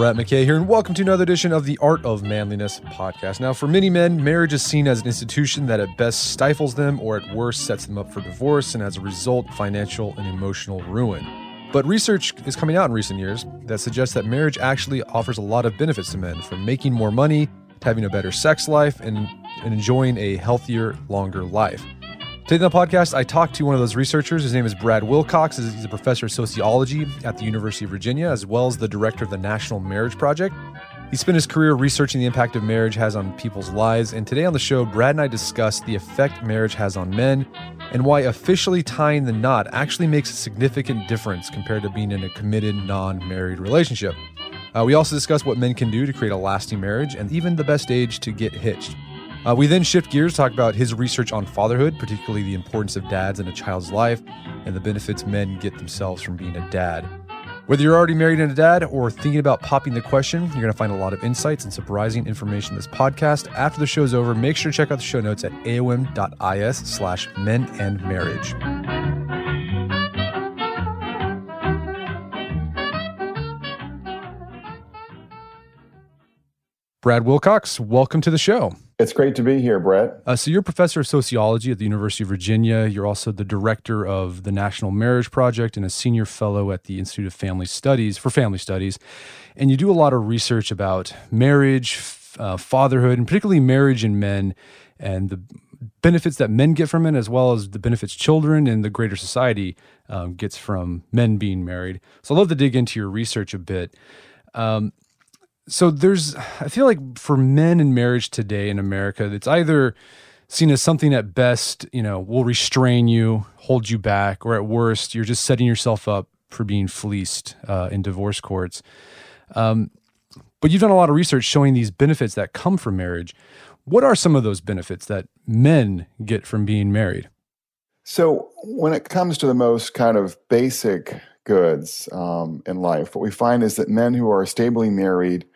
Brett McKay here, and welcome to another edition of the Art of Manliness podcast. Now, for many men, marriage is seen as an institution that at best stifles them or at worst sets them up for divorce and as a result, financial and emotional ruin. But research is coming out in recent years that suggests that marriage actually offers a lot of benefits to men, from making more money to having a better sex life and, and enjoying a healthier, longer life. Today on the podcast, I talked to one of those researchers. His name is Brad Wilcox. He's a professor of sociology at the University of Virginia, as well as the director of the National Marriage Project. He spent his career researching the impact of marriage has on people's lives. And today on the show, Brad and I discuss the effect marriage has on men and why officially tying the knot actually makes a significant difference compared to being in a committed, non married relationship. Uh, we also discuss what men can do to create a lasting marriage and even the best age to get hitched. Uh, we then shift gears, to talk about his research on fatherhood, particularly the importance of dads in a child's life and the benefits men get themselves from being a dad. Whether you're already married and a dad or thinking about popping the question, you're going to find a lot of insights and surprising information in this podcast. After the show's over, make sure to check out the show notes at aom.is slash men and marriage. Brad Wilcox, welcome to the show. It's great to be here, Brett. Uh, so, you're a professor of sociology at the University of Virginia. You're also the director of the National Marriage Project and a senior fellow at the Institute of Family Studies for Family Studies. And you do a lot of research about marriage, uh, fatherhood, and particularly marriage in men and the benefits that men get from it, as well as the benefits children and the greater society um, gets from men being married. So, I'd love to dig into your research a bit. Um, so there's i feel like for men in marriage today in america it's either seen as something at best you know will restrain you hold you back or at worst you're just setting yourself up for being fleeced uh, in divorce courts. Um, but you've done a lot of research showing these benefits that come from marriage. What are some of those benefits that men get from being married? So when it comes to the most kind of basic goods um, in life what we find is that men who are stably married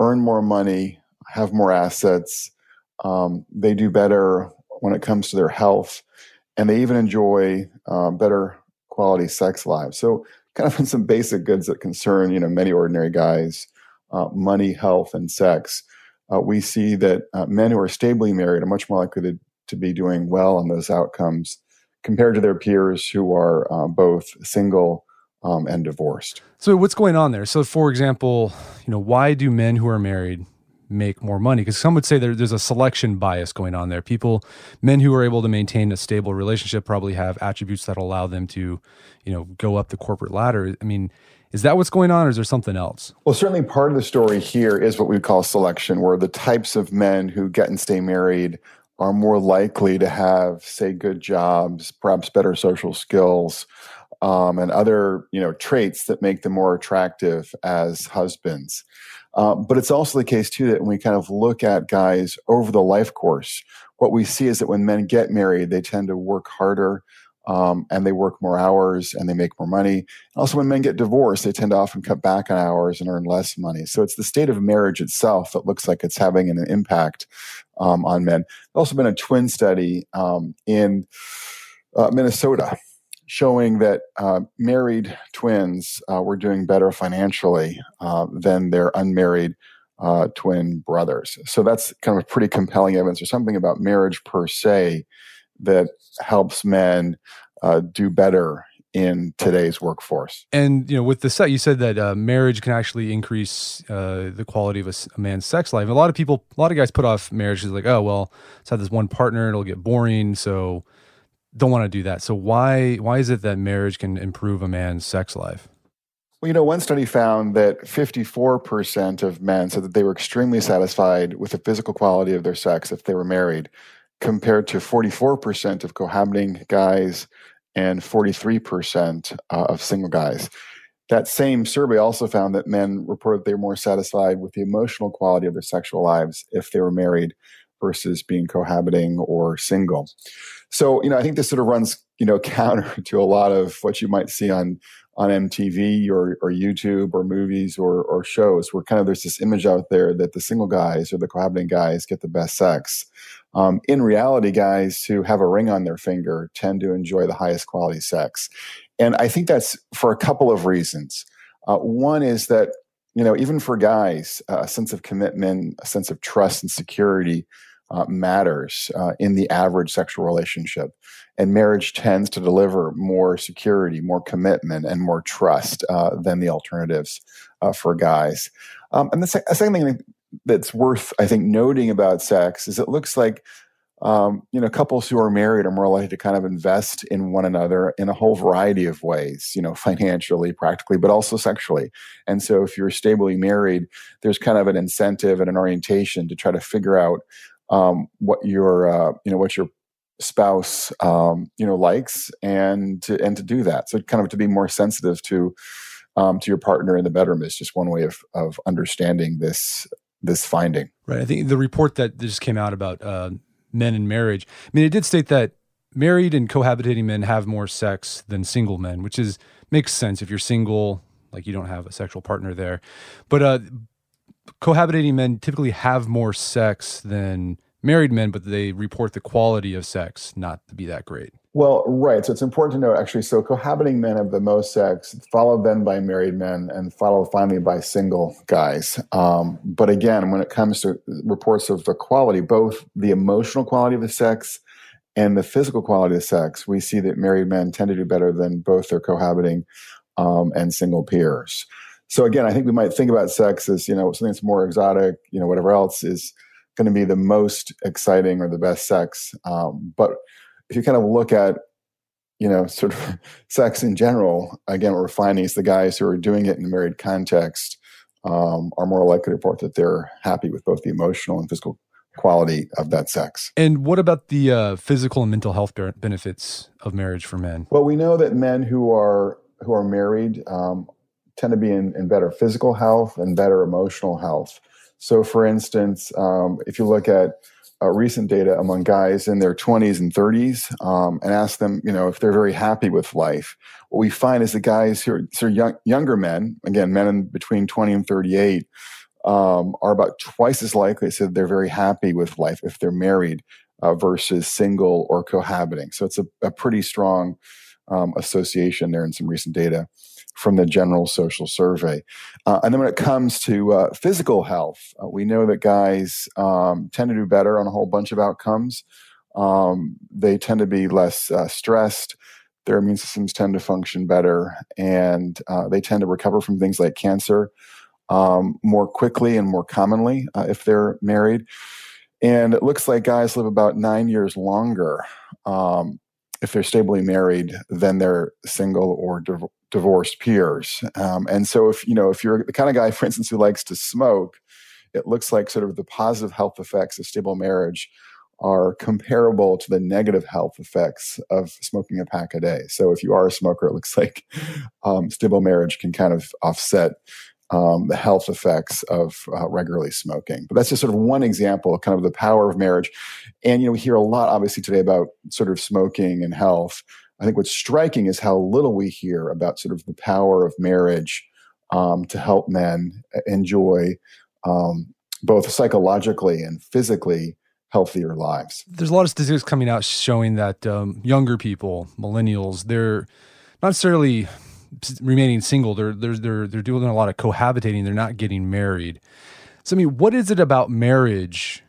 earn more money, have more assets. Um, they do better when it comes to their health, and they even enjoy uh, better quality sex lives. So, kind of in some basic goods that concern you know many ordinary guys: uh, money, health, and sex. Uh, we see that uh, men who are stably married are much more likely to, to be doing well on those outcomes compared to their peers who are uh, both single um, and divorced. So what's going on there? So for example, you know, why do men who are married make more money? Because some would say there, there's a selection bias going on there. People, men who are able to maintain a stable relationship, probably have attributes that allow them to, you know, go up the corporate ladder. I mean. Is that what's going on, or is there something else? Well, certainly part of the story here is what we call selection, where the types of men who get and stay married are more likely to have, say, good jobs, perhaps better social skills, um, and other you know traits that make them more attractive as husbands. Uh, but it's also the case too that when we kind of look at guys over the life course, what we see is that when men get married, they tend to work harder. Um, and they work more hours and they make more money. Also, when men get divorced, they tend to often cut back on hours and earn less money. So it's the state of marriage itself that looks like it's having an impact um, on men. There's also been a twin study um, in uh, Minnesota showing that uh, married twins uh, were doing better financially uh, than their unmarried uh, twin brothers. So that's kind of pretty compelling evidence. There's something about marriage per se that helps men uh, do better in today's workforce. And you know, with the set, you said that uh, marriage can actually increase uh, the quality of a, a, man's sex life. A lot of people, a lot of guys put off marriage because like, oh well, let's have this one partner; it'll get boring. So don't want to do that. So why why is it that marriage can improve a man's sex life? Well, you know, one study found that 54% of men said that they were extremely satisfied with the physical quality of their sex if they were married, compared to 44% of cohabiting guys and 43% uh, of single guys. That same survey also found that men reported they were more satisfied with the emotional quality of their sexual lives if they were married versus being cohabiting or single. So, you know, I think this sort of runs, you know, counter to a lot of what you might see on on MTV or, or YouTube or movies or, or shows where kind of there's this image out there that the single guys or the cohabiting guys get the best sex. Um, in reality, guys who have a ring on their finger tend to enjoy the highest quality sex. And I think that's for a couple of reasons. Uh, one is that, you know, even for guys, uh, a sense of commitment, a sense of trust and security uh, matters uh, in the average sexual relationship. And marriage tends to deliver more security, more commitment, and more trust uh, than the alternatives uh, for guys. Um, and the second thing that's worth, I think, noting about sex is it looks like um, you know, couples who are married are more likely to kind of invest in one another in a whole variety of ways, you know, financially, practically, but also sexually. And so if you're stably married, there's kind of an incentive and an orientation to try to figure out um, what your uh, you know what your spouse um, you know likes and to, and to do that. So kind of to be more sensitive to um, to your partner in the bedroom is just one way of of understanding this this finding. Right. I think the report that just came out about uh, men in marriage. I mean, it did state that married and cohabitating men have more sex than single men, which is makes sense if you're single, like you don't have a sexual partner there. But uh, cohabitating men typically have more sex than married men, but they report the quality of sex not to be that great. Well, right. So it's important to note actually. So cohabiting men have the most sex, followed then by married men, and followed finally by single guys. Um, but again, when it comes to reports of the quality, both the emotional quality of the sex and the physical quality of sex, we see that married men tend to do better than both their cohabiting um, and single peers. So again, I think we might think about sex as you know something that's more exotic, you know, whatever else is going to be the most exciting or the best sex. Um, but if you kind of look at you know sort of sex in general, again, what we're finding is the guys who are doing it in a married context um, are more likely to report that they're happy with both the emotional and physical quality of that sex. And what about the uh, physical and mental health benefits of marriage for men? Well, we know that men who are who are married um, tend to be in, in better physical health and better emotional health. So, for instance, um, if you look at uh, recent data among guys in their 20s and 30s um, and ask them, you know, if they're very happy with life, what we find is the guys who are, so young, younger men, again, men in between 20 and 38, um, are about twice as likely to say they're very happy with life if they're married uh, versus single or cohabiting. So it's a, a pretty strong um, association there in some recent data from the General Social Survey. Uh, and then when it comes to uh, physical health, uh, we know that guys um, tend to do better on a whole bunch of outcomes. Um, they tend to be less uh, stressed. Their immune systems tend to function better, and uh, they tend to recover from things like cancer um, more quickly and more commonly uh, if they're married. And it looks like guys live about nine years longer um, if they're stably married than their single or div- divorced peers. Um, and so, if you know, if you're the kind of guy, for instance, who likes to smoke, it looks like sort of the positive health effects of stable marriage are comparable to the negative health effects of smoking a pack a day. So, if you are a smoker, it looks like um, stable marriage can kind of offset um, the health effects of uh, regularly smoking. But that's just sort of one example of kind of the power of marriage. And, you know, we hear a lot, obviously, today about sort of smoking and health. I think what's striking is how little we hear about sort of the power of marriage um, to help men enjoy um, both psychologically and physically healthier lives. There's a lot of statistics coming out showing that um, younger people, millennials, they're not necessarily remaining single. They're they're they're they're doing a lot of cohabitating. They're not getting married. So, I mean, what is it about marriage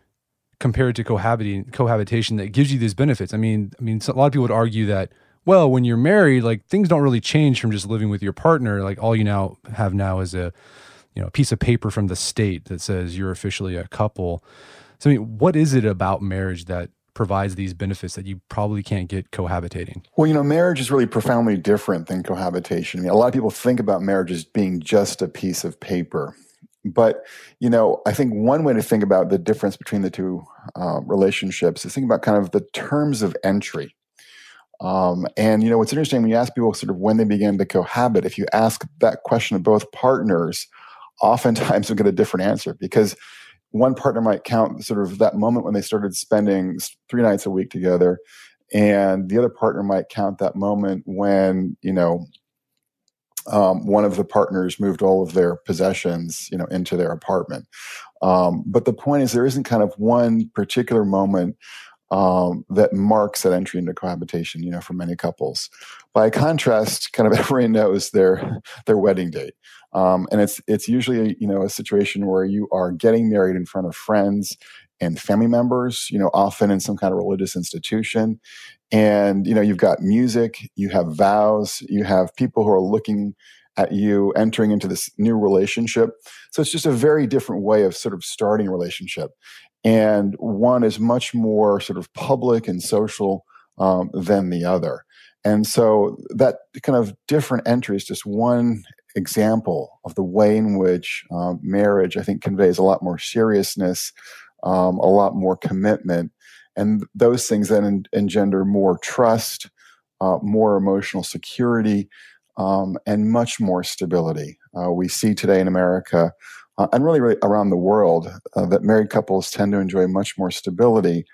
compared to cohabiting cohabitation that gives you these benefits? I mean, I mean, a lot of people would argue that well, when you're married, like things don't really change from just living with your partner. Like all you now have now is a you know a piece of paper from the state that says you're officially a couple. So, I mean, what is it about marriage that provides these benefits that you probably can't get cohabitating? Well, you know, marriage is really profoundly different than cohabitation. I mean, a lot of people think about marriage as being just a piece of paper. But, you know, I think one way to think about the difference between the two uh, relationships is think about kind of the terms of entry. Um, and, you know, what's interesting when you ask people sort of when they begin to cohabit, if you ask that question of both partners, oftentimes you get a different answer because one partner might count sort of that moment when they started spending three nights a week together and the other partner might count that moment when you know um, one of the partners moved all of their possessions you know into their apartment. Um, but the point is there isn't kind of one particular moment um, that marks that entry into cohabitation you know for many couples. By contrast kind of everyone knows their their wedding date um, and it's it's usually you know a situation where you are getting married in front of friends and family members, you know, often in some kind of religious institution. And you know, you've got music, you have vows, you have people who are looking at you entering into this new relationship. So it's just a very different way of sort of starting a relationship. And one is much more sort of public and social um, than the other. And so that kind of different entry is just one example of the way in which um, marriage, I think, conveys a lot more seriousness, um, a lot more commitment, and those things then en- engender more trust, uh, more emotional security, um, and much more stability. Uh, we see today in America. Uh, and really, really around the world, uh, that married couples tend to enjoy much more stability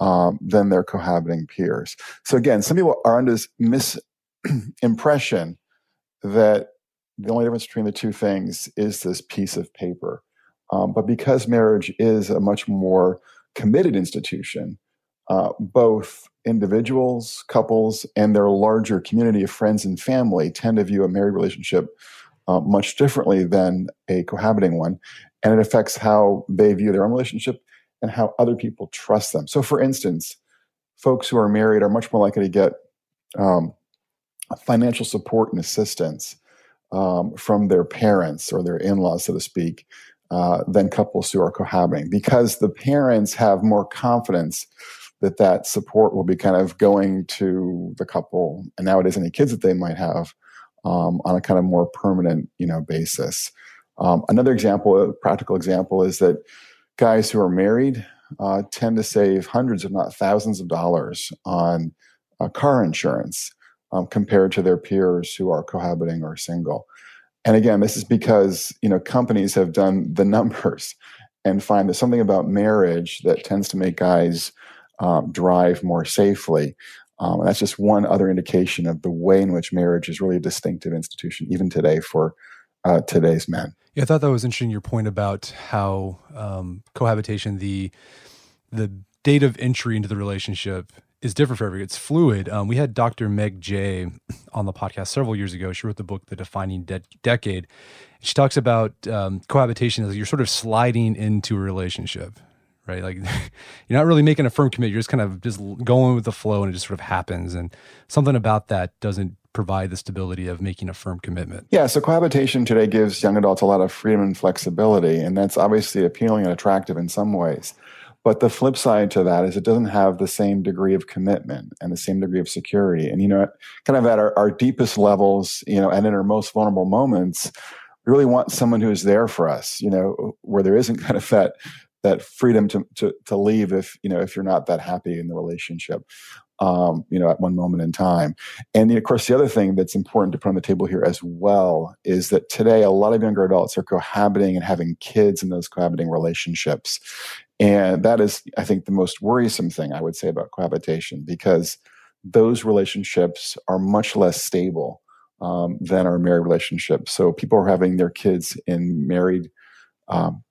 um, than their cohabiting peers. So again, some people are under this misimpression that the only difference between the two things is this piece of paper. Um, but because marriage is a much more committed institution, uh, both individuals, couples, and their larger community of friends and family tend to view a married relationship uh, much differently than a cohabiting one. And it affects how they view their own relationship and how other people trust them. So, for instance, folks who are married are much more likely to get um, financial support and assistance um, from their parents or their in-laws, so to speak, uh, than couples who are cohabiting, because the parents have more confidence that that support will be kind of going to the couple, and nowadays any kids that they might have um, on a kind of more permanent, you know, basis. Um, another example, a practical example, is that guys who are married uh, tend to save hundreds, if not thousands, of dollars on uh, car insurance um, compared to their peers who are cohabiting or single. And again, this is because you know companies have done the numbers and find there's something about marriage that tends to make guys um, drive more safely. Um, and that's just one other indication of the way in which marriage is really a distinctive institution, even today for uh, today's men. Yeah, I thought that was interesting. Your point about how um, cohabitation, the the date of entry into the relationship is different for every. It's fluid. Um, we had Dr. Meg Jay on the podcast several years ago. She wrote the book, The Defining De- Decade. She talks about um, cohabitation as you're sort of sliding into a relationship, right? Like you're not really making a firm commitment. You're just kind of just going with the flow, and it just sort of happens. And something about that doesn't provide the stability of making a firm commitment. Yeah, so cohabitation today gives young adults a lot of freedom and flexibility, and that's obviously appealing and attractive in some ways. But the flip side to that is it doesn't have the same degree of commitment and the same degree of security. And, you know, kind of at our, our deepest levels, you know, and in our most vulnerable moments, we really want someone who is there for us, you know, where there isn't kind of that that freedom to, to, to leave if, you know, if you're not that happy in the relationship. Um, you know, at one moment in time. And of course, the other thing that's important to put on the table here as well is that today a lot of younger adults are cohabiting and having kids in those cohabiting relationships. And that is, I think, the most worrisome thing I would say about cohabitation because those relationships are much less stable um, than our married relationships. So people are having their kids in married, um,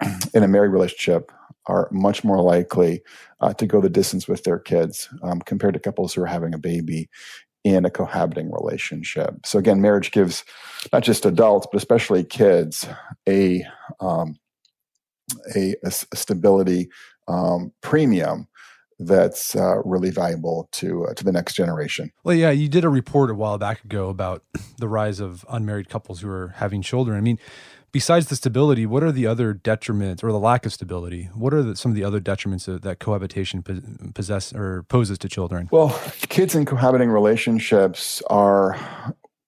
in a married relationship are much more likely uh, to go the distance with their kids um, compared to couples who are having a baby in a cohabiting relationship. So again, marriage gives not just adults but especially kids a um, a, a, stability um, premium that's uh, really valuable to uh, to the next generation. Well, yeah, you did a report a while back ago about the rise of unmarried couples who are having children. I mean, besides the stability, what are the other detriments or the lack of stability? What are the, some of the other detriments that, that cohabitation possess or poses to children? Well, kids in cohabiting relationships are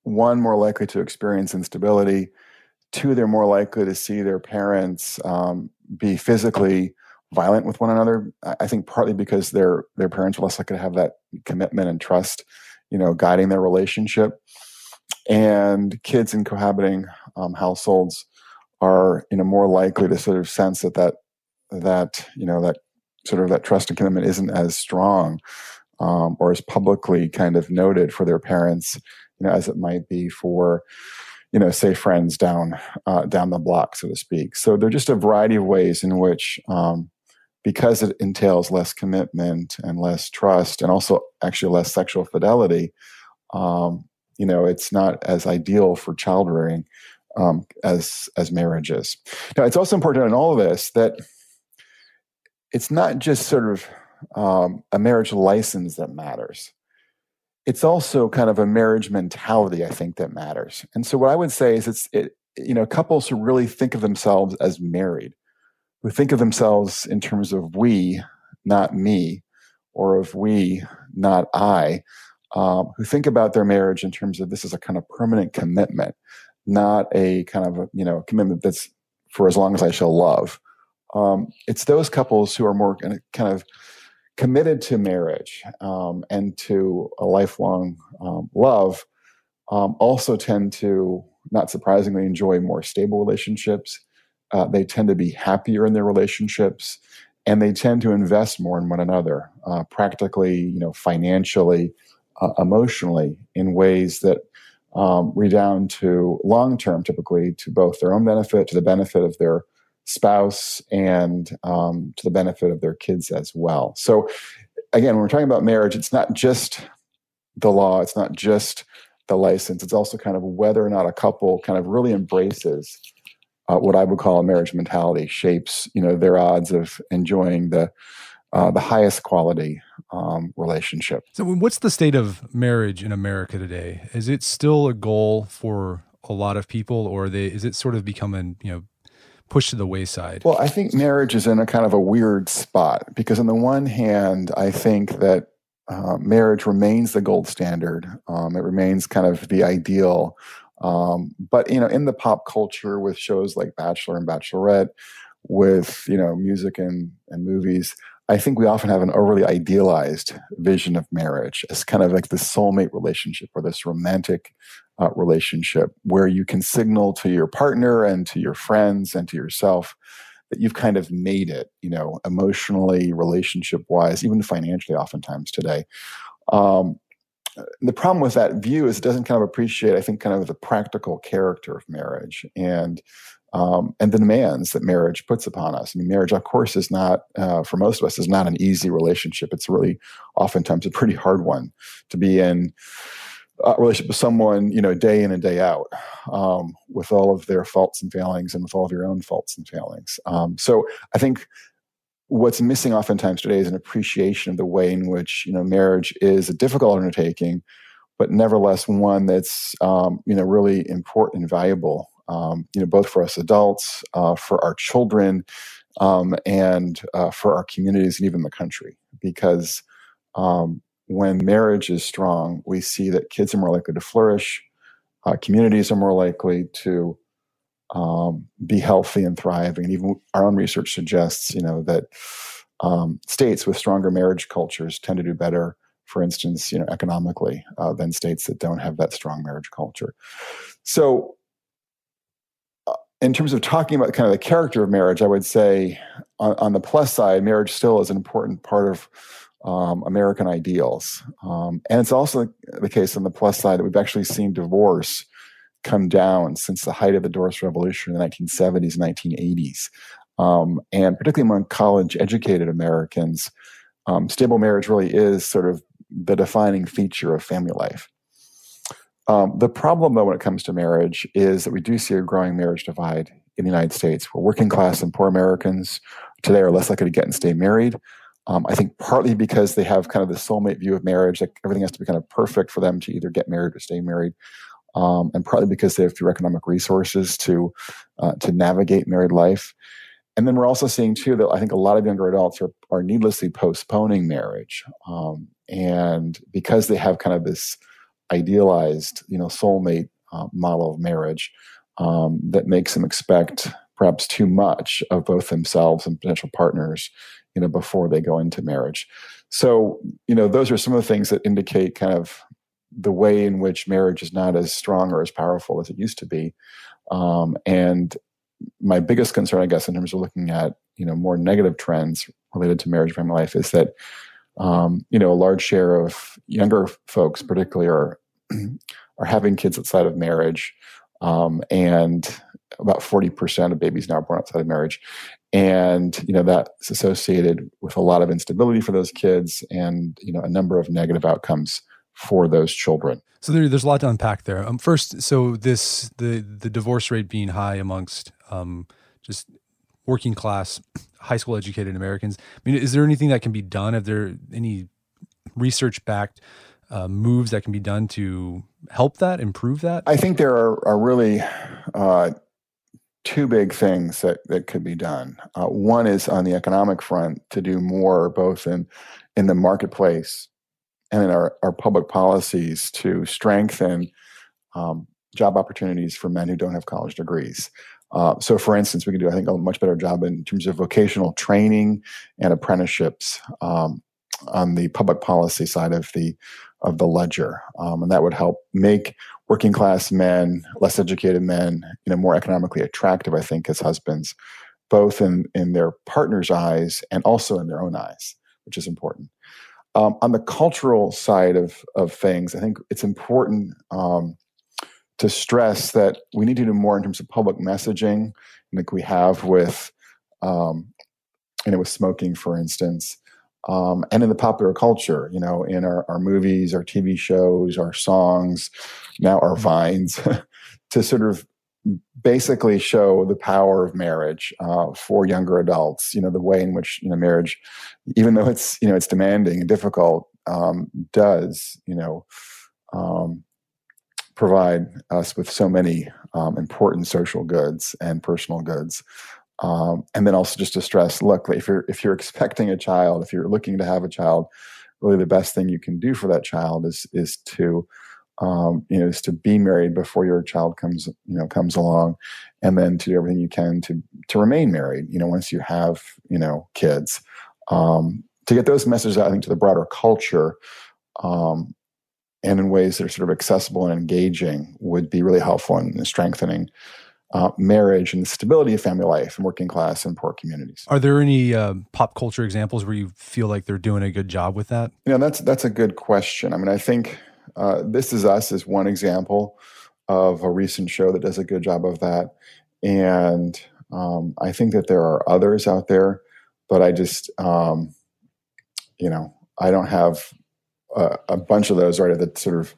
one more likely to experience instability. Two, they're more likely to see their parents um, be physically violent with one another. I think partly because their their parents are less likely to have that commitment and trust, you know, guiding their relationship. And kids in cohabiting um, households are, you know, more likely to sort of sense that that that you know that sort of that trust and commitment isn't as strong um, or as publicly kind of noted for their parents, you know, as it might be for you know, say friends down uh, down the block, so to speak. So there are just a variety of ways in which um, because it entails less commitment and less trust and also actually less sexual fidelity um, you know it's not as ideal for child rearing um, as as marriage is now it's also important in all of this that it's not just sort of um, a marriage license that matters it's also kind of a marriage mentality i think that matters and so what i would say is it's it, you know couples who really think of themselves as married who think of themselves in terms of we, not me, or of we, not I, um, who think about their marriage in terms of this is a kind of permanent commitment, not a kind of a, you know commitment that's for as long as I shall love. Um, it's those couples who are more kind of committed to marriage um, and to a lifelong um, love um, also tend to, not surprisingly, enjoy more stable relationships. Uh, they tend to be happier in their relationships and they tend to invest more in one another uh, practically you know financially uh, emotionally in ways that um, redound to long term typically to both their own benefit to the benefit of their spouse and um, to the benefit of their kids as well so again when we're talking about marriage it's not just the law it's not just the license it's also kind of whether or not a couple kind of really embraces uh, what I would call a marriage mentality shapes you know their odds of enjoying the uh, the highest quality um, relationship. So, what's the state of marriage in America today? Is it still a goal for a lot of people, or they, is it sort of becoming you know pushed to the wayside? Well, I think marriage is in a kind of a weird spot because, on the one hand, I think that uh, marriage remains the gold standard. Um, it remains kind of the ideal um, but you know, in the pop culture with shows like Bachelor and Bachelorette, with you know music and and movies, I think we often have an overly idealized vision of marriage as kind of like the soulmate relationship or this romantic uh, relationship where you can signal to your partner and to your friends and to yourself that you've kind of made it, you know, emotionally, relationship wise, even financially, oftentimes today. Um, the problem with that view is it doesn't kind of appreciate, I think, kind of the practical character of marriage and um, and the demands that marriage puts upon us. I mean, marriage, of course, is not uh, for most of us is not an easy relationship. It's really oftentimes a pretty hard one to be in relationship with someone, you know, day in and day out, um, with all of their faults and failings, and with all of your own faults and failings. Um, so, I think what's missing oftentimes today is an appreciation of the way in which you know marriage is a difficult undertaking, but nevertheless one that's um, you know really important and valuable. Um, you know, both for us adults, uh, for our children, um, and uh, for our communities and even the country. Because um, when marriage is strong, we see that kids are more likely to flourish, uh, communities are more likely to um, be healthy and thriving. And even our own research suggests, you know, that um, states with stronger marriage cultures tend to do better, for instance, you know, economically uh, than states that don't have that strong marriage culture. So, uh, in terms of talking about kind of the character of marriage, I would say on, on the plus side, marriage still is an important part of um, American ideals. Um, and it's also the case on the plus side that we've actually seen divorce come down since the height of the divorce revolution in the 1970s, and 1980s. Um, and particularly among college educated Americans, um, stable marriage really is sort of the defining feature of family life. Um, the problem, though, when it comes to marriage, is that we do see a growing marriage divide in the United States, where working class and poor Americans today are less likely to get and stay married. Um, I think partly because they have kind of the soulmate view of marriage, like everything has to be kind of perfect for them to either get married or stay married, um, and partly because they have fewer economic resources to uh, to navigate married life. And then we're also seeing too that I think a lot of younger adults are, are needlessly postponing marriage, um, and because they have kind of this idealized, you know, soulmate uh, model of marriage um, that makes them expect perhaps too much of both themselves and potential partners, you know, before they go into marriage. So, you know, those are some of the things that indicate kind of the way in which marriage is not as strong or as powerful as it used to be. Um, and my biggest concern, I guess, in terms of looking at you know more negative trends related to marriage and family life is that um, you know a large share of younger folks, particularly, are are having kids outside of marriage, um, and about forty percent of babies now born outside of marriage, and you know that's associated with a lot of instability for those kids, and you know a number of negative outcomes for those children. So there, there's a lot to unpack there. Um, first, so this the the divorce rate being high amongst um, just working class, high school educated Americans. I mean, is there anything that can be done? Are there any research backed uh, moves that can be done to help that, improve that? I think there are, are really uh, two big things that, that could be done. Uh, one is on the economic front to do more, both in in the marketplace and in our, our public policies to strengthen um, job opportunities for men who don't have college degrees. Uh, so, for instance, we can do, I think, a much better job in terms of vocational training and apprenticeships um, on the public policy side of the of the ledger, um, and that would help make working class men, less educated men, you know, more economically attractive. I think as husbands, both in in their partner's eyes and also in their own eyes, which is important. Um, on the cultural side of of things, I think it's important um, to stress that we need to do more in terms of public messaging, like we have with, um, you know, with smoking, for instance, um, and in the popular culture, you know, in our, our movies, our TV shows, our songs, now our mm-hmm. vines, to sort of basically show the power of marriage uh, for younger adults. You know, the way in which you know marriage, even though it's you know it's demanding and difficult, um, does you know um, provide us with so many um, important social goods and personal goods. Um, and then also just to stress, look, if you're if you're expecting a child, if you're looking to have a child, really the best thing you can do for that child is is to um, you know is to be married before your child comes you know comes along, and then to do everything you can to to remain married. You know, once you have you know kids, um, to get those messages out, I think to the broader culture. Um, and in ways that are sort of accessible and engaging would be really helpful in strengthening uh, marriage and the stability of family life in working class and poor communities. Are there any uh, pop culture examples where you feel like they're doing a good job with that? You know, that's that's a good question. I mean, I think uh, This Is Us is one example of a recent show that does a good job of that, and um, I think that there are others out there, but I just, um, you know, I don't have a, a bunch of those right at the sort of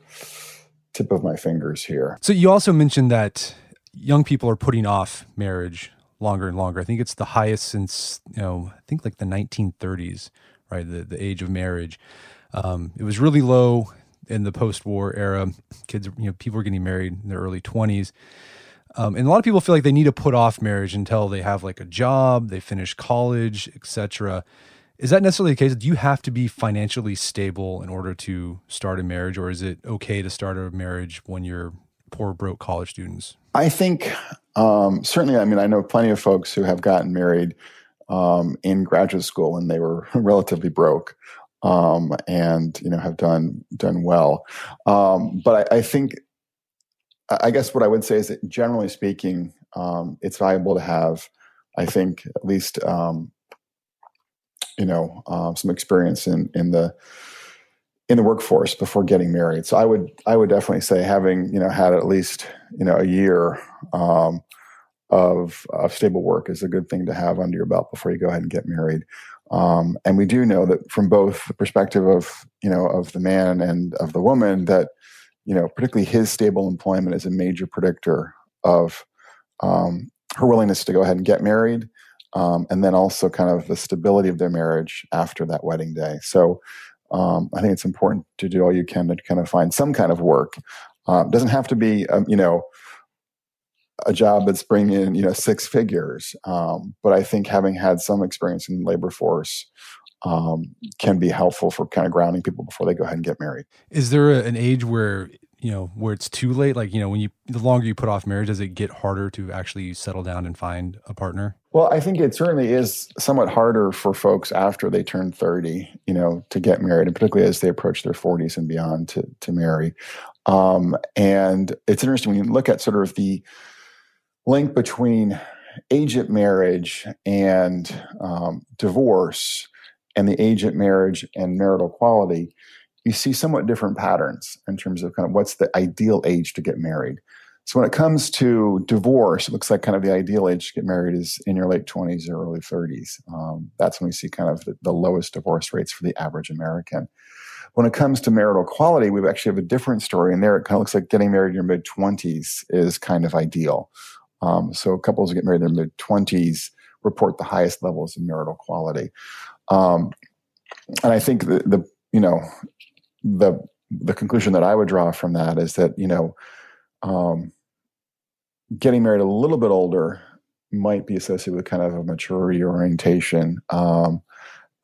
tip of my fingers here. So you also mentioned that young people are putting off marriage longer and longer. I think it's the highest since you know I think like the 1930s, right? The the age of marriage. Um, it was really low in the post-war era. Kids, you know, people were getting married in their early 20s. Um, and a lot of people feel like they need to put off marriage until they have like a job, they finish college, etc. Is that necessarily the case? Do you have to be financially stable in order to start a marriage, or is it okay to start a marriage when you're poor, broke college students? I think um, certainly. I mean, I know plenty of folks who have gotten married um, in graduate school when they were relatively broke, um, and you know have done done well. Um, but I, I, think, I guess what I would say is that generally speaking, um, it's valuable to have. I think at least um, you know um, some experience in in the in the workforce before getting married. So I would I would definitely say having you know had at least you know a year um, of of stable work is a good thing to have under your belt before you go ahead and get married. Um, and we do know that from both the perspective of you know of the man and of the woman that you know particularly his stable employment is a major predictor of um, her willingness to go ahead and get married, um, and then also kind of the stability of their marriage after that wedding day. So um, I think it's important to do all you can to kind of find some kind of work. Uh, doesn't have to be, um, you know, a job that's bringing in, you know, six figures. Um, but I think having had some experience in the labor force um, can be helpful for kind of grounding people before they go ahead and get married. Is there a, an age where you know where it's too late like you know when you the longer you put off marriage does it get harder to actually settle down and find a partner? Well i think it certainly is somewhat harder for folks after they turn 30 you know to get married and particularly as they approach their 40s and beyond to to marry. Um, and it's interesting when you look at sort of the link between age at marriage and um, divorce and the age at marriage and marital quality you see somewhat different patterns in terms of kind of what's the ideal age to get married. So when it comes to divorce, it looks like kind of the ideal age to get married is in your late 20s or early 30s. Um, that's when we see kind of the, the, lowest divorce rates for the average American. When it comes to marital quality, we actually have a different story. And there it kind of looks like getting married in your mid 20s is kind of ideal. Um, so couples who get married in their mid 20s report the highest levels of marital quality. Um, and I think the, the you know the the conclusion that I would draw from that is that you know, um, getting married a little bit older might be associated with kind of a maturity orientation um,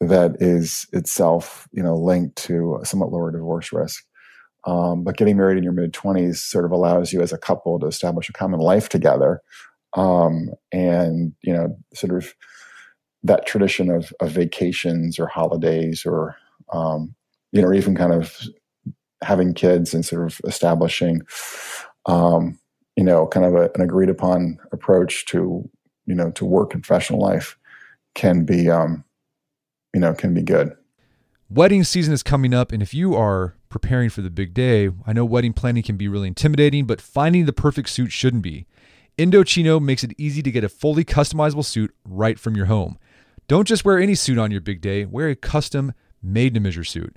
that is itself you know linked to a somewhat lower divorce risk. Um, but getting married in your mid twenties sort of allows you as a couple to establish a common life together, um, and you know, sort of that tradition of, of vacations or holidays or um, you know, even kind of having kids and sort of establishing, um, you know, kind of a, an agreed upon approach to, you know, to work and professional life can be, um, you know, can be good. Wedding season is coming up, and if you are preparing for the big day, I know wedding planning can be really intimidating, but finding the perfect suit shouldn't be. Indochino makes it easy to get a fully customizable suit right from your home. Don't just wear any suit on your big day, wear a custom made to measure suit.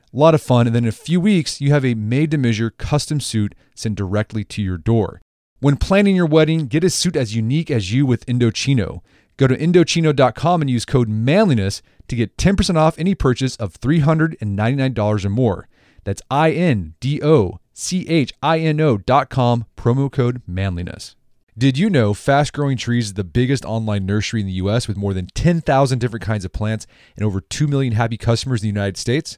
A lot of fun. And then in a few weeks, you have a made to measure custom suit sent directly to your door. When planning your wedding, get a suit as unique as you with Indochino. Go to Indochino.com and use code manliness to get 10% off any purchase of $399 or more. That's I N D O C H I N O.com, promo code manliness. Did you know Fast Growing Trees is the biggest online nursery in the US with more than 10,000 different kinds of plants and over 2 million happy customers in the United States?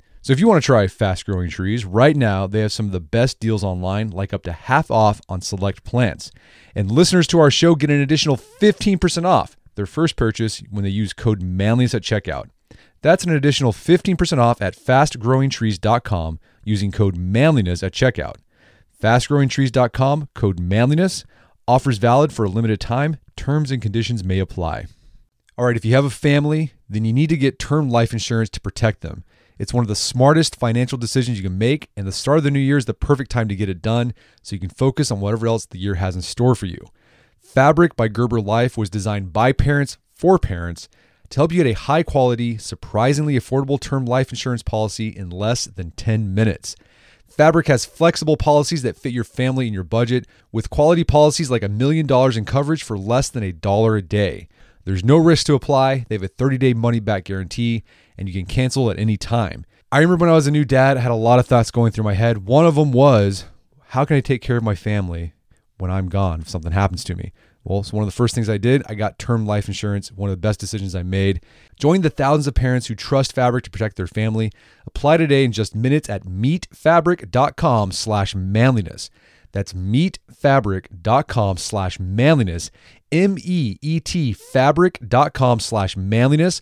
So if you want to try fast growing trees, right now they have some of the best deals online, like up to half off on select plants. And listeners to our show get an additional 15% off their first purchase when they use code manliness at checkout. That's an additional 15% off at fastgrowingtrees.com using code manliness at checkout. Fastgrowingtrees.com, code manliness. Offers valid for a limited time. Terms and conditions may apply. All right, if you have a family, then you need to get term life insurance to protect them. It's one of the smartest financial decisions you can make, and the start of the new year is the perfect time to get it done so you can focus on whatever else the year has in store for you. Fabric by Gerber Life was designed by parents for parents to help you get a high quality, surprisingly affordable term life insurance policy in less than 10 minutes. Fabric has flexible policies that fit your family and your budget, with quality policies like a million dollars in coverage for less than a dollar a day. There's no risk to apply. They have a 30 day money back guarantee, and you can cancel at any time. I remember when I was a new dad, I had a lot of thoughts going through my head. One of them was, how can I take care of my family when I'm gone if something happens to me? Well, so one of the first things I did, I got term life insurance, one of the best decisions I made. Join the thousands of parents who trust Fabric to protect their family. Apply today in just minutes at meetfabric.com slash manliness. That's meetfabric.com slash manliness. M-E-E-T fabric.com slash manliness.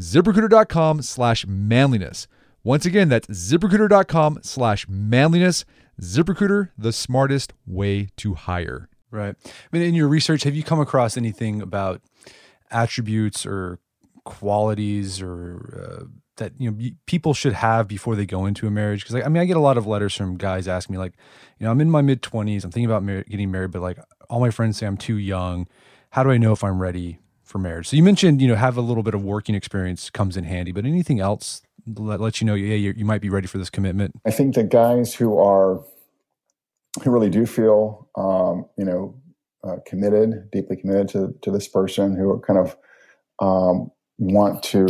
ZipRecruiter.com slash manliness. Once again, that's ziprecruiter.com slash manliness. ZipRecruiter, the smartest way to hire. Right. I mean, in your research, have you come across anything about attributes or qualities or uh, that you know people should have before they go into a marriage? Because I mean, I get a lot of letters from guys asking me like, you know, I'm in my mid 20s, I'm thinking about mar- getting married, but like all my friends say I'm too young. How do I know if I'm ready for marriage? So you mentioned you know have a little bit of working experience comes in handy, but anything else let, let you know, yeah, you might be ready for this commitment? I think the guys who are who really do feel, um, you know, uh, committed, deeply committed to to this person, who kind of um, want to,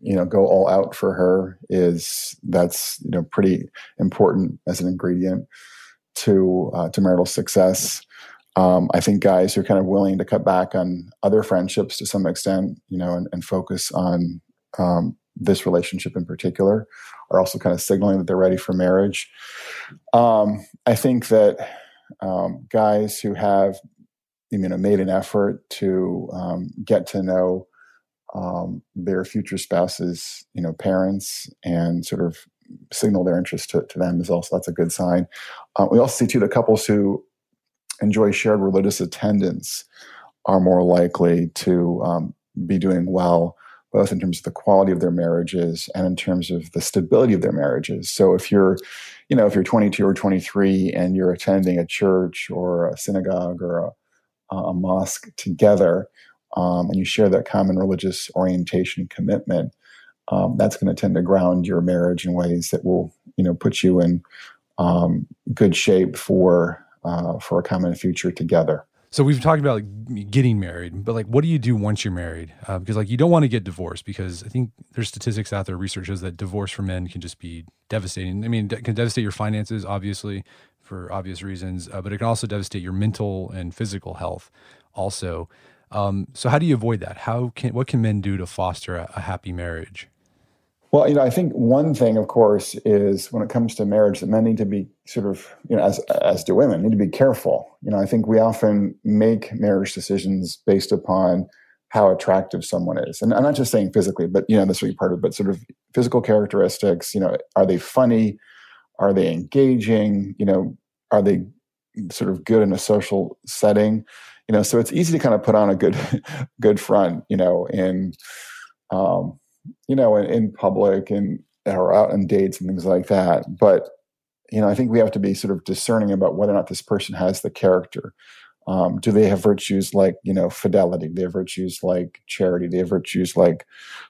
you know, go all out for her, is that's you know pretty important as an ingredient to uh, to marital success. Um, I think guys who are kind of willing to cut back on other friendships to some extent, you know, and, and focus on um, this relationship in particular are also kind of signaling that they're ready for marriage. Um, I think that um, guys who have you know made an effort to um, get to know um, their future spouses, you know, parents, and sort of signal their interest to, to them is also that's a good sign. Uh, we also see too the couples who enjoy shared religious attendance are more likely to um, be doing well both in terms of the quality of their marriages and in terms of the stability of their marriages. So if you're, you know, if you're 22 or 23 and you're attending a church or a synagogue or a, a mosque together, um, and you share that common religious orientation commitment, um, that's going to tend to ground your marriage in ways that will, you know, put you in um, good shape for uh, for a common future together. So we've talked about like getting married, but like, what do you do once you're married? Uh, because like you don't want to get divorced because I think there's statistics out there, research shows that divorce for men can just be devastating. I mean, can devastate your finances, obviously, for obvious reasons, uh, but it can also devastate your mental and physical health, also. Um, so how do you avoid that? How can what can men do to foster a, a happy marriage? Well, you know, I think one thing, of course, is when it comes to marriage, that men need to be sort of, you know, as as do women, need to be careful. You know, I think we often make marriage decisions based upon how attractive someone is, and I'm not just saying physically, but you know, that's really part of it. But sort of physical characteristics. You know, are they funny? Are they engaging? You know, are they sort of good in a social setting? You know, so it's easy to kind of put on a good good front. You know, in um, you know, in, in public and or out on dates and things like that. But you know, I think we have to be sort of discerning about whether or not this person has the character. Um, do they have virtues like you know fidelity? Do they have virtues like charity? Do they have virtues like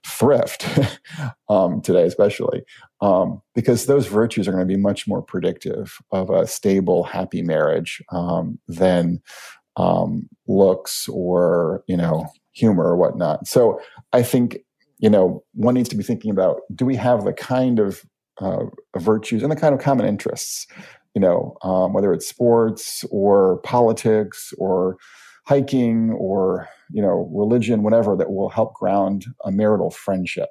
thrift um, today, especially um, because those virtues are going to be much more predictive of a stable, happy marriage um, than um, looks or you know humor or whatnot. So I think you know, one needs to be thinking about do we have the kind of uh, virtues and the kind of common interests, you know, um, whether it's sports or politics or hiking or you know religion whatever that will help ground a marital friendship.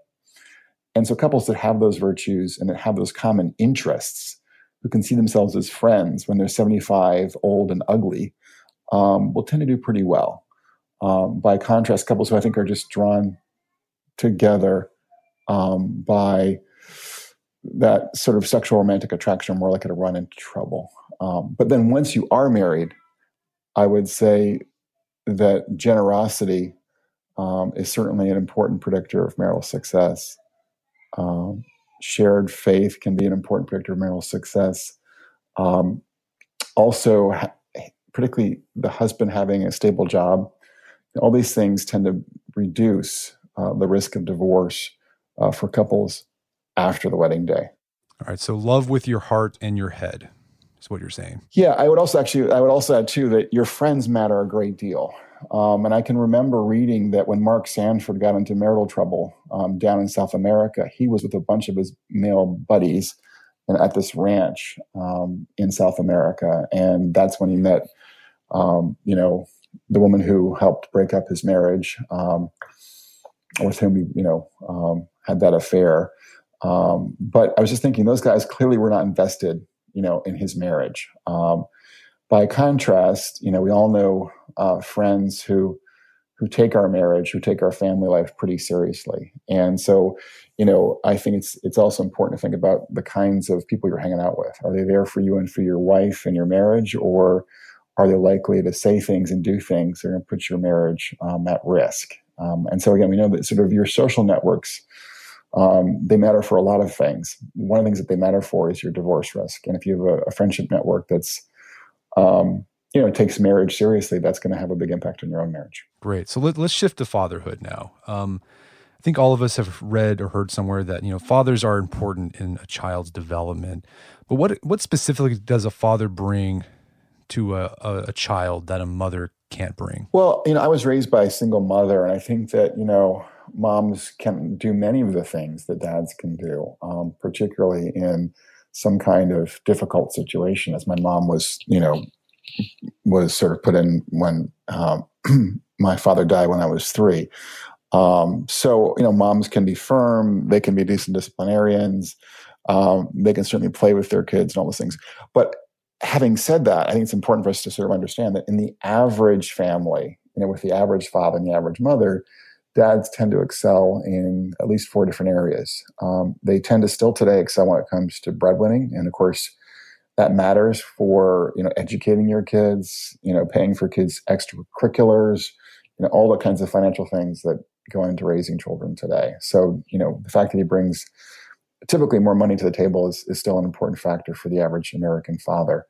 And so couples that have those virtues and that have those common interests who can see themselves as friends when they're 75 old and ugly um, will tend to do pretty well um, by contrast couples who i think are just drawn together um, by that sort of sexual romantic attraction are more likely to run into trouble um, but then once you are married i would say that generosity um, is certainly an important predictor of marital success. Um, shared faith can be an important predictor of marital success. Um, also, ha- particularly the husband having a stable job, all these things tend to reduce uh, the risk of divorce uh, for couples after the wedding day. All right. So, love with your heart and your head is what you're saying. Yeah, I would also actually I would also add too that your friends matter a great deal. Um, and I can remember reading that when Mark Sanford got into marital trouble um, down in South America, he was with a bunch of his male buddies and at this ranch um, in South America, and that's when he met, um, you know, the woman who helped break up his marriage, um, with whom he, you know, um, had that affair. but I was just thinking, those guys clearly were not invested you know, in his marriage. Um, by contrast, you know, we all know uh, friends who who take our marriage, who take our family life pretty seriously, and so, you know, I think it's it's also important to think about the kinds of people you're hanging out with. Are they there for you and for your wife and your marriage, or are they likely to say things and do things that are going to put your marriage um, at risk? Um, and so, again, we know that sort of your social networks um, they matter for a lot of things. One of the things that they matter for is your divorce risk. And if you have a, a friendship network that's, um, you know, takes marriage seriously, that's going to have a big impact on your own marriage. Great. So let, us shift to fatherhood now. Um, I think all of us have read or heard somewhere that you know fathers are important in a child's development. But what what specifically does a father bring to a, a, a child that a mother can't bring? Well, you know, I was raised by a single mother, and I think that you know moms can do many of the things that dads can do, um, particularly in some kind of difficult situation, as my mom was, you know, was sort of put in when um, my father died when I was three. Um, so, you know, moms can be firm, they can be decent disciplinarians, um, they can certainly play with their kids and all those things. But having said that, I think it's important for us to sort of understand that in the average family, you know, with the average father and the average mother, dads tend to excel in at least four different areas. Um, they tend to still today excel when it comes to breadwinning, and of course, that matters for you know educating your kids, you know, paying for kids' extracurriculars, you know, all the kinds of financial things that go into raising children today. So, you know, the fact that he brings typically more money to the table is, is still an important factor for the average American father.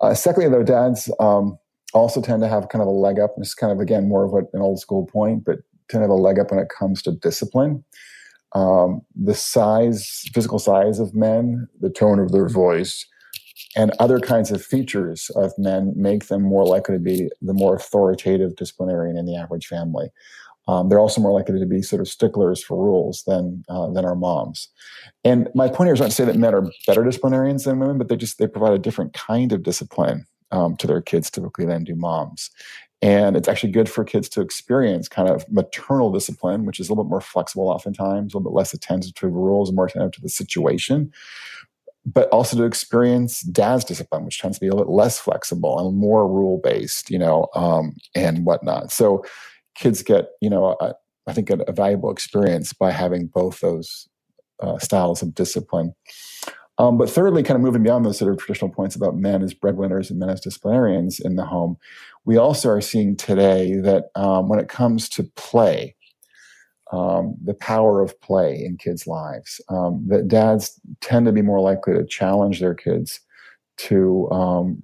Uh, secondly, though, dads um, also tend to have kind of a leg up. Is kind of again more of an old school point, but tend to have a leg up when it comes to discipline. Um, the size, physical size of men, the tone of their voice, and other kinds of features of men make them more likely to be the more authoritative disciplinarian in the average family. Um, they're also more likely to be sort of sticklers for rules than uh, than our moms. And my point here is not to say that men are better disciplinarians than women, but they just they provide a different kind of discipline um, to their kids typically than do moms. And it's actually good for kids to experience kind of maternal discipline, which is a little bit more flexible oftentimes, a little bit less attentive to the rules more attentive to the situation. But also to experience dad's discipline, which tends to be a little bit less flexible and more rule based, you know, um, and whatnot. So kids get, you know, I think a, a, valuable experience by having both those uh, styles of discipline. Um, but thirdly, kind of moving beyond those sort of traditional points about men as breadwinners and men as disciplinarians in the home, we also are seeing today that um, when it comes to play, um, the power of play in kids' lives, um, that dads tend to be more likely to challenge their kids to um,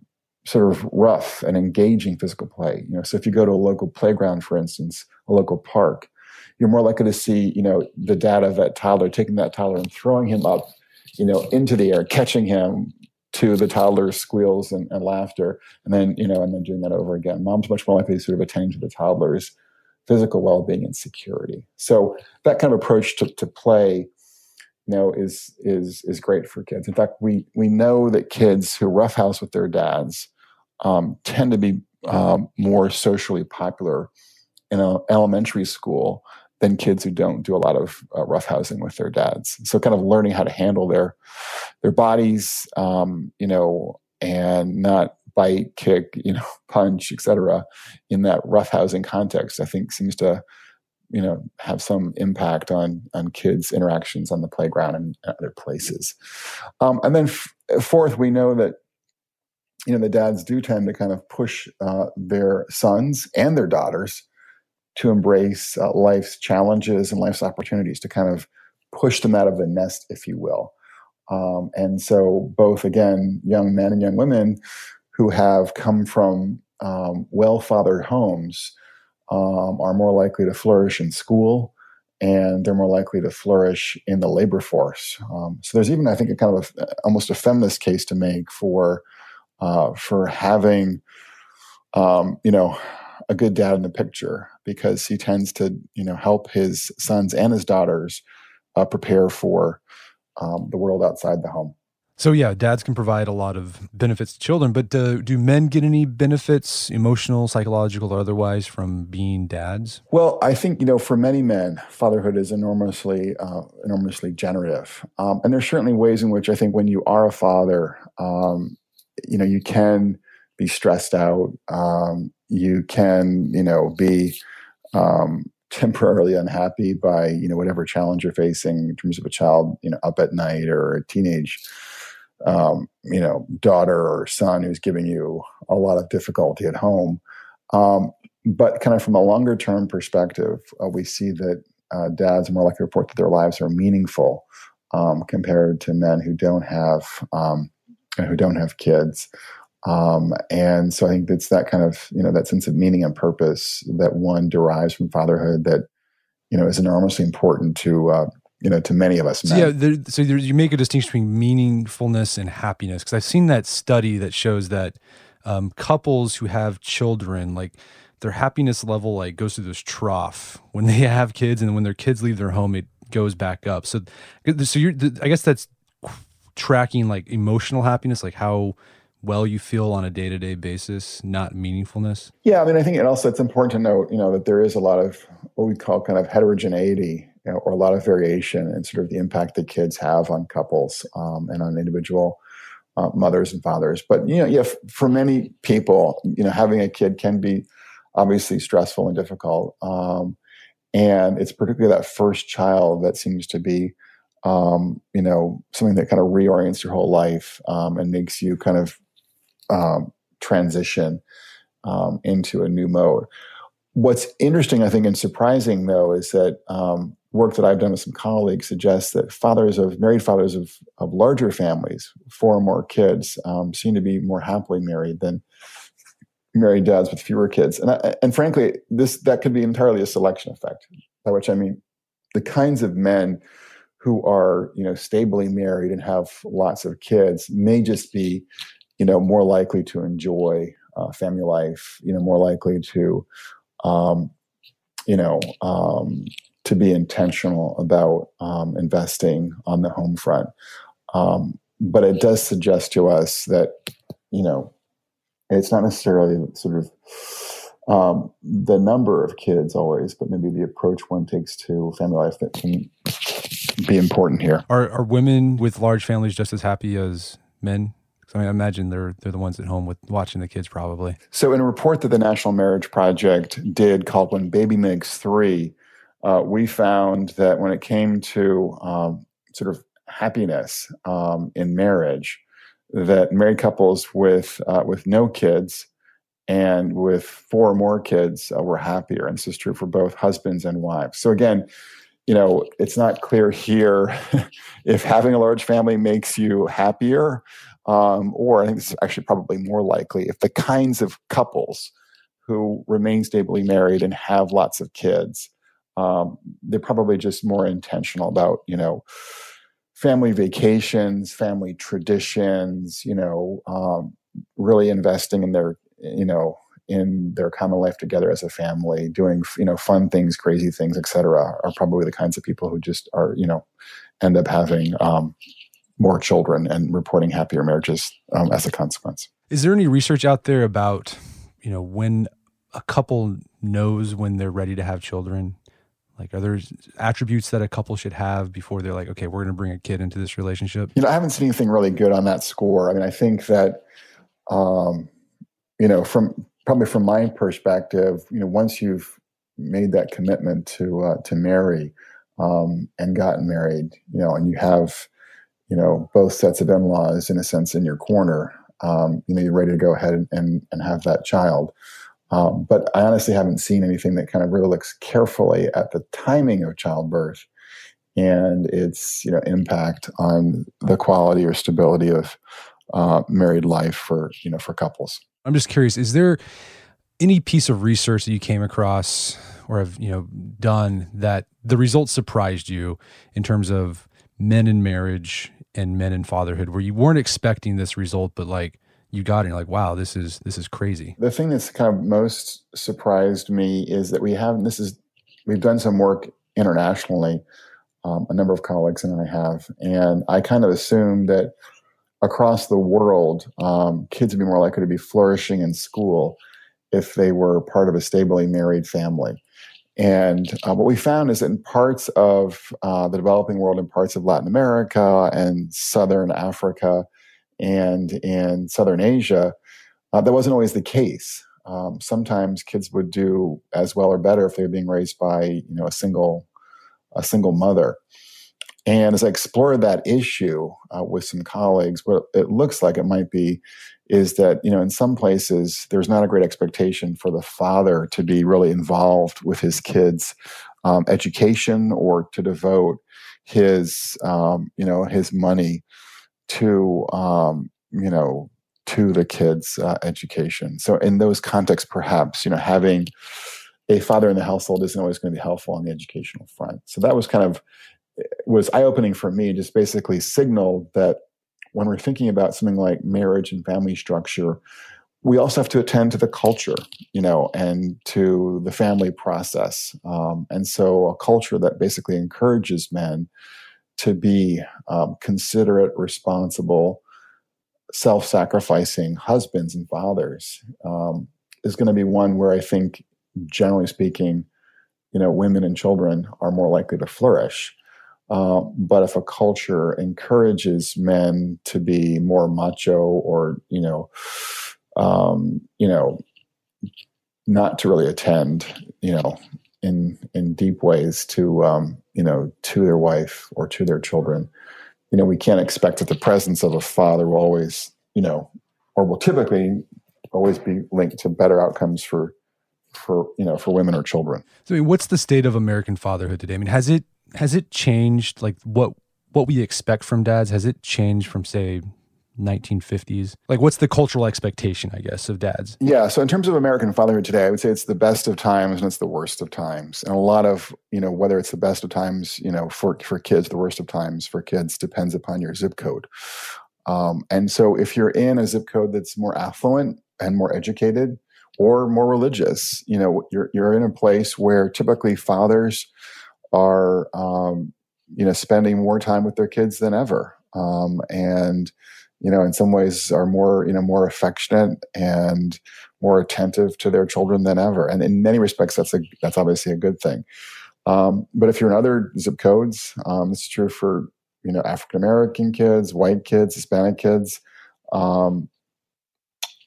sort of rough and engaging physical play. You know, so if you go to a local playground, for instance, a local park, you're more likely to see, you know, the dad of that toddler taking that toddler and throwing him up, you know, into the air, catching him, to the toddler's squeals and, and, laughter, and then you know, and then doing that over again. Mom's much more likely to sort of attend to the toddler's physical well-being and security. So that kind of approach to, to play, you know, is is is great for kids. In fact, we we know that kids who roughhouse with their dads um, tend to be um, more socially popular in a elementary school than kids who don't do a lot of uh, roughhousing with their dads. So kind of learning how to handle their their bodies, um, you know, and not bite, kick, you know, punch, etc. in that roughhousing context, I think seems to you know have some impact on on kids interactions on the playground and other places um, and then f- fourth we know that you know the dads do tend to kind of push uh, their sons and their daughters to embrace uh, life's challenges and life's opportunities to kind of push them out of the nest if you will um, and so both again young men and young women who have come from um, well-fathered homes um, are more likely to flourish in school and they're more likely to flourish in the labor force. Um, so there's even, I think, a kind of a, almost a feminist case to make for uh, for having, um, you know, a good dad in the picture because he tends to, you know, help his sons and his daughters uh, prepare for um, the world outside the home. So yeah, dads can provide a lot of benefits to children, but do, do men get any benefits, emotional, psychological, or otherwise, from being dads? Well, I think you know, for many men, fatherhood is enormously, uh, enormously generative, um, and there's certainly ways in which I think when you are a father, um, you know, you can be stressed out, um, you can, you know, be um, temporarily unhappy by you know whatever challenge you're facing in terms of a child, you know, up at night or a teenage um, you know, daughter or son who's giving you a lot of difficulty at home. Um, but kind of from a longer term perspective, uh, we see that uh, dads are more likely to report that their lives are meaningful um, compared to men who don't have um, who don't have kids. Um, and so I think it's that kind of you know that sense of meaning and purpose that one derives from fatherhood that you know is enormously important to uh, you know, to many of us. So, yeah, there, so there, you make a distinction between meaningfulness and happiness because I've seen that study that shows that um, couples who have children, like their happiness level, like goes through this trough when they have kids, and then when their kids leave their home, it goes back up. So, so you're, I guess that's tracking like emotional happiness, like how well you feel on a day-to-day basis not meaningfulness yeah i mean i think it also it's important to note you know that there is a lot of what we call kind of heterogeneity you know, or a lot of variation in sort of the impact that kids have on couples um, and on individual uh, mothers and fathers. But you know, yeah, f- for many people, you know, having a kid can be obviously stressful and difficult. Um, and it's particularly that first child that seems to be, um, you know, something that kind of reorients your whole life um, and makes you kind of um, transition um, into a new mode. What's interesting, I think, and surprising though, is that um, work that I've done with some colleagues suggests that fathers of married fathers of, of larger families, four or more kids, um, seem to be more happily married than married dads with fewer kids. And I, and frankly, this that could be entirely a selection effect. By which I mean the kinds of men who are you know stably married and have lots of kids may just be you know more likely to enjoy uh, family life. You know more likely to um, you know um, to be intentional about um, investing on the home front. Um, but it does suggest to us that, you know, it's not necessarily sort of um, the number of kids always, but maybe the approach one takes to family life that can be important here. Are, are women with large families just as happy as men? I mean, I imagine they're they're the ones at home with watching the kids, probably. So, in a report that the National Marriage Project did called "When Baby Makes Three, uh, we found that when it came to um, sort of happiness um, in marriage, that married couples with uh, with no kids and with four or more kids uh, were happier, and this is true for both husbands and wives. So again, you know, it's not clear here if having a large family makes you happier, um, or I think is actually probably more likely if the kinds of couples who remain stably married and have lots of kids um, they're probably just more intentional about you know family vacations family traditions you know um, really investing in their you know in their common life together as a family doing you know fun things crazy things etc are probably the kinds of people who just are you know end up having um, more children and reporting happier marriages um, as a consequence is there any research out there about you know, when a couple knows when they're ready to have children? Like, are there attributes that a couple should have before they're like, okay, we're going to bring a kid into this relationship? You know, I haven't seen anything really good on that score. I mean, I think that, um, you know, from probably from my perspective, you know, once you've made that commitment to uh, to marry um, and gotten married, you know, and you have, you know, both sets of in-laws in a sense in your corner, um, you know, you're ready to go ahead and and, and have that child. Um, but I honestly haven't seen anything that kind of really looks carefully at the timing of childbirth and its you know impact on the quality or stability of uh, married life for you know for couples. I'm just curious: is there any piece of research that you came across or have you know done that the results surprised you in terms of men in marriage and men in fatherhood, where you weren't expecting this result, but like you got it and you're like wow this is this is crazy the thing that's kind of most surprised me is that we have this is we've done some work internationally um, a number of colleagues and i have and i kind of assumed that across the world um, kids would be more likely to be flourishing in school if they were part of a stably married family and uh, what we found is that in parts of uh, the developing world, in parts of Latin America and Southern Africa, and in Southern Asia, uh, that wasn't always the case. Um, sometimes kids would do as well or better if they were being raised by you know a single a single mother. And as I explored that issue uh, with some colleagues, what it looks like it might be is that you know in some places there's not a great expectation for the father to be really involved with his kids' um, education or to devote his um, you know his money to um, you know to the kids' uh, education. So in those contexts, perhaps you know having a father in the household isn't always going to be helpful on the educational front. So that was kind of was eye opening for me. Just basically signaled that when we're thinking about something like marriage and family structure, we also have to attend to the culture, you know, and to the family process. Um, and so a culture that basically encourages men to be um, considerate, responsible, self sacrificing husbands and fathers um, is going to be one where I think, generally speaking, you know, women and children are more likely to flourish. Uh, but if a culture encourages men to be more macho or, you know, um, you know, not to really attend, you know, in in deep ways to um, you know to their wife or to their children. You know, we can't expect that the presence of a father will always you know or will typically always be linked to better outcomes for for you know for women or children. So, I mean, what's the state of American fatherhood today? I mean, has it has it changed? Like what what we expect from dads has it changed from say 1950s? Like, what's the cultural expectation, I guess, of dads? Yeah. So, in terms of American fatherhood today, I would say it's the best of times and it's the worst of times. And a lot of, you know, whether it's the best of times, you know, for, for kids, the worst of times for kids depends upon your zip code. Um, and so, if you're in a zip code that's more affluent and more educated or more religious, you know, you're, you're in a place where typically fathers are, um, you know, spending more time with their kids than ever. Um, and, you know, in some ways are more, you know, more affectionate and more attentive to their children than ever. And in many respects, that's a that's obviously a good thing. Um, but if you're in other zip codes, um, this is true for you know African American kids, white kids, Hispanic kids. Um,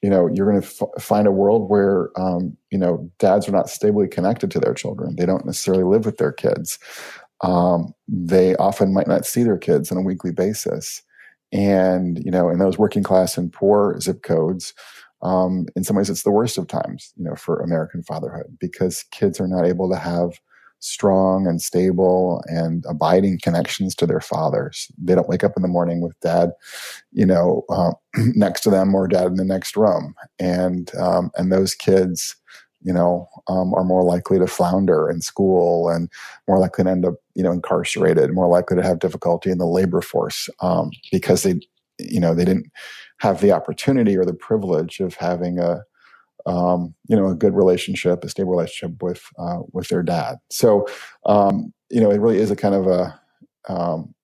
you know, you're going to f- find a world where um, you know dads are not stably connected to their children. They don't necessarily live with their kids. Um, they often might not see their kids on a weekly basis. And, you know, in those working class and poor zip codes, um, in some ways it's the worst of times, you know, for American fatherhood because kids are not able to have strong and stable and abiding connections to their fathers. They don't wake up in the morning with dad, you know, uh, next to them or dad in the next room. And, um, and those kids, you know, um, are more likely to flounder in school and more likely to end up, you know, incarcerated, more likely to have difficulty in the labor force um, because they, you know, they didn't have the opportunity or the privilege of having a, um, you know, a good relationship, a stable relationship with uh, with their dad. So, um, you know, it really is a kind of a um,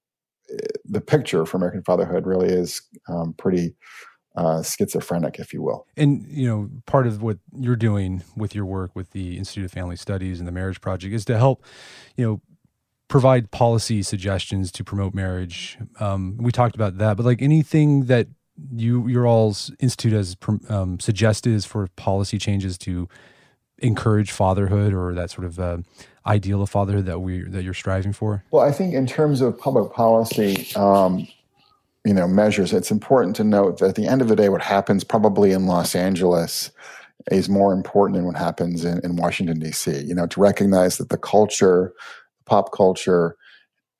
the picture for American fatherhood really is um, pretty uh, schizophrenic, if you will. And you know, part of what you're doing with your work with the Institute of Family Studies and the Marriage Project is to help, you know, provide policy suggestions to promote marriage. Um, we talked about that, but like anything that you your all's institute has um, suggested is for policy changes to encourage fatherhood or that sort of uh, ideal of fatherhood that we that you're striving for? Well, I think in terms of public policy, um, you know, measures, it's important to note that at the end of the day, what happens probably in Los Angeles is more important than what happens in, in Washington D.C. You know, to recognize that the culture, pop culture,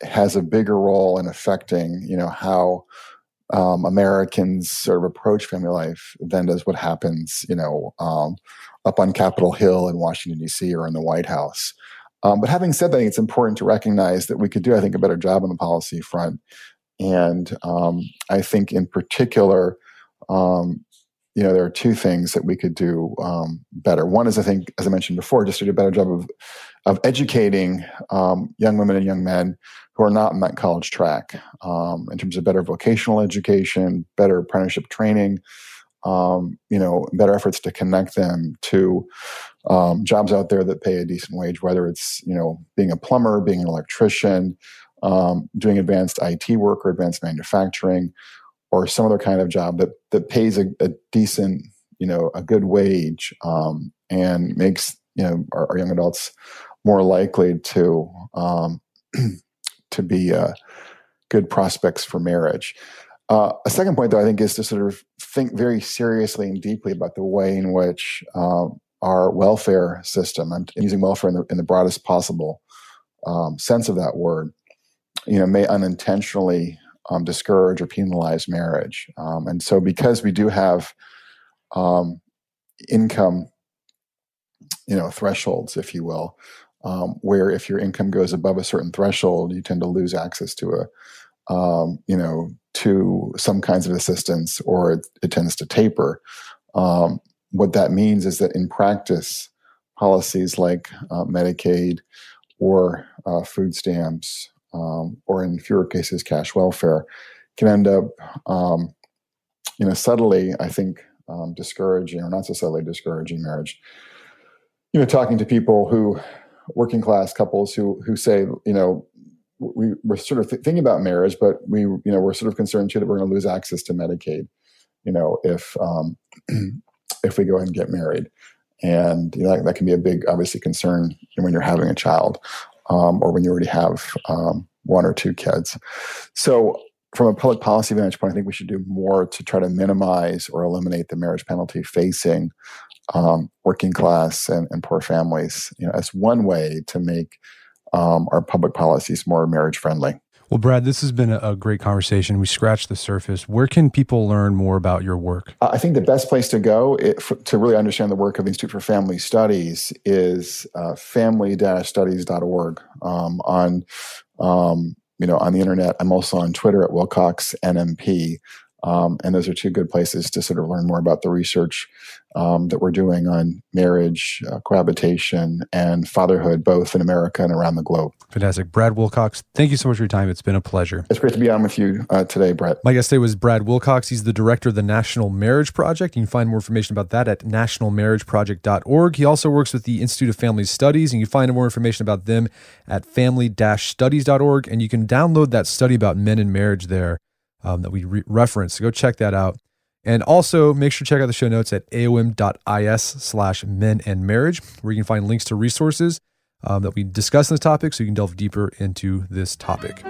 has a bigger role in affecting, you know, how um, Americans sort of approach family life than does what happens, you know, um, up on Capitol Hill in Washington D.C. or in the White House. Um, but having said that, it's important to recognize that we could do, I think, a better job on the policy front. And um, I think, in particular, um, you know, there are two things that we could do um, better. One is, I think, as I mentioned before, just to do a better job of of educating um, young women and young men who are not in that college track um, in terms of better vocational education, better apprenticeship training, um, you know, better efforts to connect them to um, jobs out there that pay a decent wage, whether it's you know being a plumber, being an electrician, um, doing advanced IT work or advanced manufacturing, or some other kind of job that that pays a, a decent, you know, a good wage um, and makes you know our, our, young adults more likely to um, to be uh, good prospects for marriage. Uh, a second point, though, I think, is to sort of think very seriously and deeply about the way in which uh, our welfare system, I'm using welfare in the, in the broadest possible um, sense of that word, you know, may unintentionally um, discourage or penalize marriage. Um, and so, because we do have um, income, you know, thresholds, if you will, um, where if your income goes above a certain threshold, you tend to lose access to a um, you know, to some kinds of assistance or it, it tends to taper. Um, what that means is that in practice, policies like uh, Medicaid or uh, food stamps, um, or in fewer cases, cash welfare, can end up, um, you know, subtly, I think, um, discouraging or not so subtly discouraging marriage. You know, talking to people who, working class couples who who say, you know, we, we're sort of th- thinking about marriage, but we, you know, we're sort of concerned too that we're going to lose access to Medicaid, you know, if um, if we go ahead and get married, and you know, that, that, can be a big, obviously, concern when you're having a child, um, or when you already have um, one or two kids. So, from a public policy vantage point, I think we should do more to try to minimize or eliminate the marriage penalty facing um, working class and, and poor families. You know, as one way to make um, our public policies more marriage friendly. Well, Brad, this has been a, great conversation. We scratched the surface. Where can people learn more about your work? I think the best place to go it, for, to really understand the work of the Institute for Family Studies is uh, family-studies.org um, on um, you know on the internet. I'm also on Twitter at Wilcox NMP. Um, and those are two good places to sort of learn more about the research um, that we're doing on marriage, uh, cohabitation, and fatherhood, both in America and around the globe. Fantastic. Brad Wilcox, thank you so much for your time. It's been a pleasure. It's great to be on with you uh, today, Brett. My guest today was Brad Wilcox. He's the director of the National Marriage Project. You can find more information about that at nationalmarriageproject.org. He also works with the Institute of Family Studies, and you can find more information about them at family-studies.org. And you can download that study about men and marriage there um, that we re- reference. So go check that out. And also make sure to check out the show notes at aom.is slash men and marriage, where you can find links to resources um, that we discuss in this topic so you can delve deeper into this topic.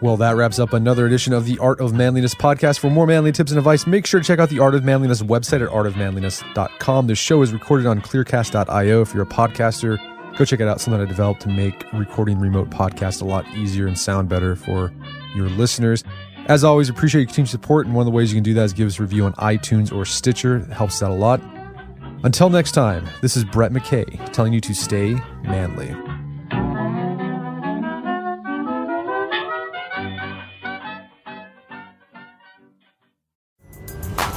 Well, that wraps up another edition of the Art of Manliness podcast. For more manly tips and advice, make sure to check out the Art of Manliness website at artofmanliness.com. This show is recorded on clearcast.io. If you're a podcaster, go check it out. Something I developed to make recording remote podcasts a lot easier and sound better for your listeners. As always, appreciate your continued support. And one of the ways you can do that is give us a review on iTunes or Stitcher. It helps out a lot. Until next time, this is Brett McKay telling you to stay manly.